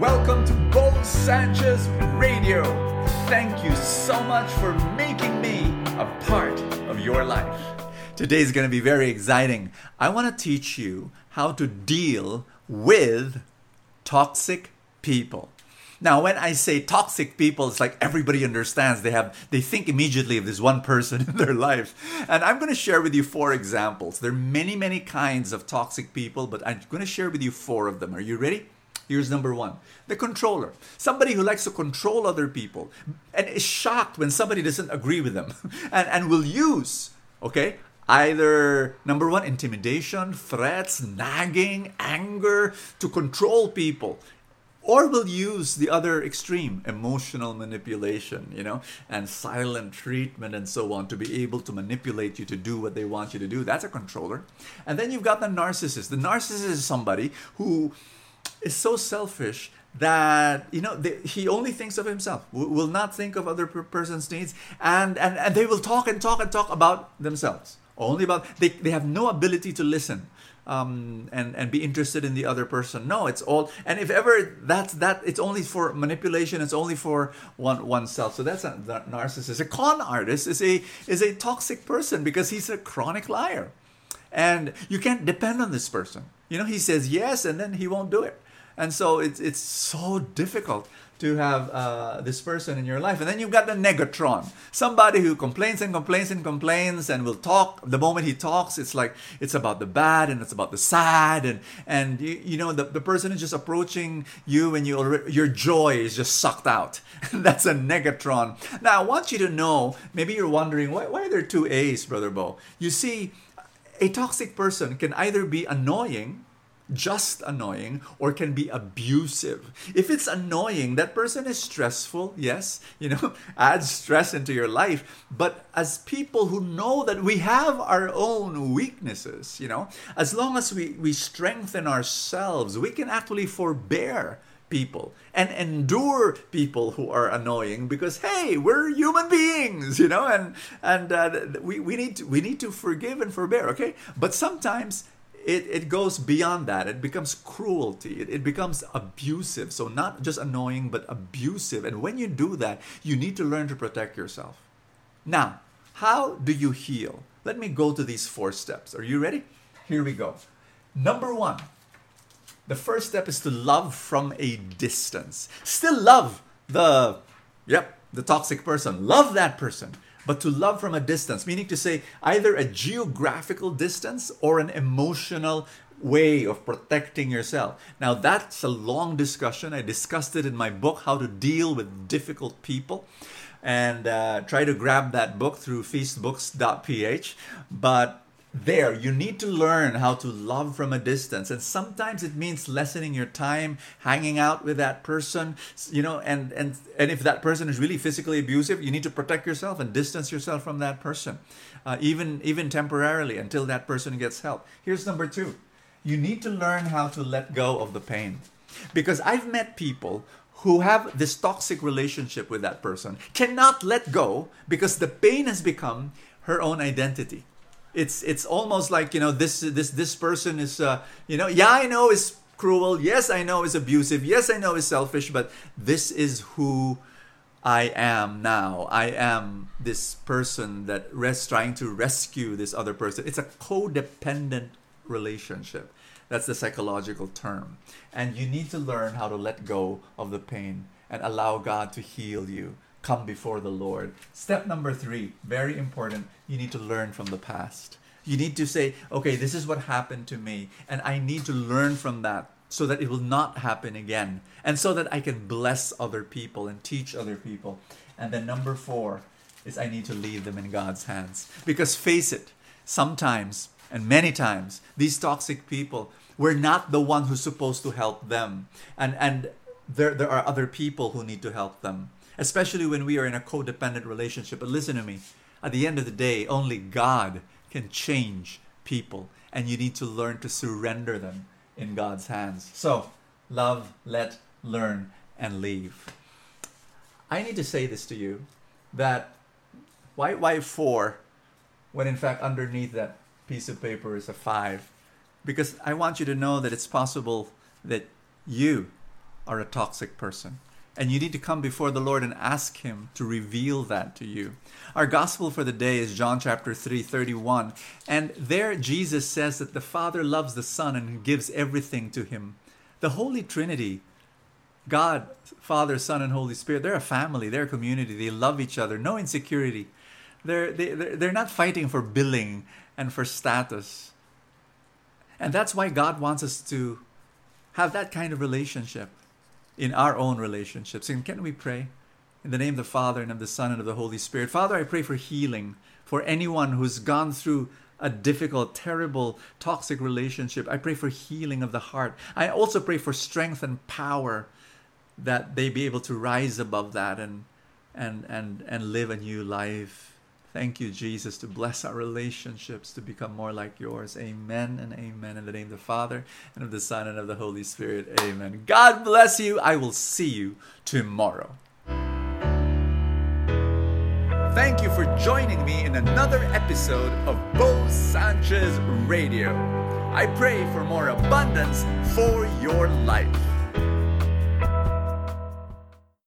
Welcome to Bo Sanchez Radio. Thank you so much for making me a part of your life. Today is going to be very exciting. I want to teach you how to deal with toxic people. Now, when I say toxic people, it's like everybody understands. They have they think immediately of this one person in their life. And I'm going to share with you four examples. There are many, many kinds of toxic people, but I'm going to share with you four of them. Are you ready? Here's number one. The controller. Somebody who likes to control other people and is shocked when somebody doesn't agree with them. And, and will use, okay, either number one, intimidation, threats, nagging, anger to control people or will use the other extreme emotional manipulation you know and silent treatment and so on to be able to manipulate you to do what they want you to do. That's a controller. And then you've got the narcissist. The narcissist is somebody who is so selfish that you know they, he only thinks of himself will not think of other per- person's needs and, and and they will talk and talk and talk about themselves only about they, they have no ability to listen um, and and be interested in the other person. No, it's all. And if ever that's that, it's only for manipulation. It's only for one oneself. So that's a narcissist. A con artist is a is a toxic person because he's a chronic liar, and you can't depend on this person. You know, he says yes, and then he won't do it. And so it's it's so difficult to have uh, this person in your life. And then you've got the negatron, somebody who complains and complains and complains and will talk. The moment he talks, it's like it's about the bad and it's about the sad. And, and you, you know, the, the person is just approaching you and you your joy is just sucked out. That's a negatron. Now, I want you to know maybe you're wondering, why, why are there two A's, Brother Bo? You see, a toxic person can either be annoying just annoying or can be abusive. If it's annoying, that person is stressful, yes, you know, adds stress into your life. But as people who know that we have our own weaknesses, you know, as long as we, we strengthen ourselves, we can actually forbear people and endure people who are annoying because hey we're human beings you know and and uh, we, we need to, we need to forgive and forbear okay but sometimes it, it goes beyond that. It becomes cruelty. It, it becomes abusive. So, not just annoying, but abusive. And when you do that, you need to learn to protect yourself. Now, how do you heal? Let me go to these four steps. Are you ready? Here we go. Number one, the first step is to love from a distance. Still love the, yep, the toxic person. Love that person but to love from a distance, meaning to say either a geographical distance or an emotional way of protecting yourself. Now, that's a long discussion. I discussed it in my book, How to Deal with Difficult People. And uh, try to grab that book through feastbooks.ph. But there you need to learn how to love from a distance. And sometimes it means lessening your time hanging out with that person you know and and and if that person is really physically abusive you need to protect yourself and distance yourself from that person uh, even even temporarily until that person gets help. Here's number two. You need to learn how to let go of the pain. Because i've met people who have this toxic relationship with that person cannot let go because the pain has become her own identity it's it's almost like you know this this this person is uh, you know yeah I know is cruel. Yes I know is abusive. Yes I know is selfish but this is who I am now. I am this person that res trying to rescue this other person. It's a codependent relationship. That's the psychological term. And you need to learn how to let go of the pain and allow God to heal you come before the Lord. Step number three, very important, you need to learn from the past. You need to say, okay, this is what happened to me, and I need to learn from that so that it will not happen again, and so that I can bless other people and teach other people. And then number four is I need to leave them in God's hands. Because face it, sometimes and many times, these toxic people, we're not the one who's supposed to help them. And, and there, there are other people who need to help them especially when we are in a codependent relationship. But listen to me at the end of the day, only God can change people, and you need to learn to surrender them in God's hands. So, love, let, learn, and leave. I need to say this to you that why, why four when in fact underneath that piece of paper is a five? Because I want you to know that it's possible that you are a toxic person. And you need to come before the Lord and ask Him to reveal that to you. Our gospel for the day is John chapter 3, 31. And there Jesus says that the Father loves the Son and gives everything to Him. The Holy Trinity, God, Father, Son, and Holy Spirit, they're a family, they're a community. They love each other, no insecurity. They're, they, they're not fighting for billing and for status. And that's why God wants us to have that kind of relationship in our own relationships. And can we pray? In the name of the Father and of the Son and of the Holy Spirit. Father, I pray for healing for anyone who's gone through a difficult, terrible, toxic relationship. I pray for healing of the heart. I also pray for strength and power that they be able to rise above that and and and and live a new life Thank you, Jesus, to bless our relationships to become more like yours. Amen and amen. In the name of the Father, and of the Son, and of the Holy Spirit. Amen. God bless you. I will see you tomorrow. Thank you for joining me in another episode of Bo Sanchez Radio. I pray for more abundance for your life.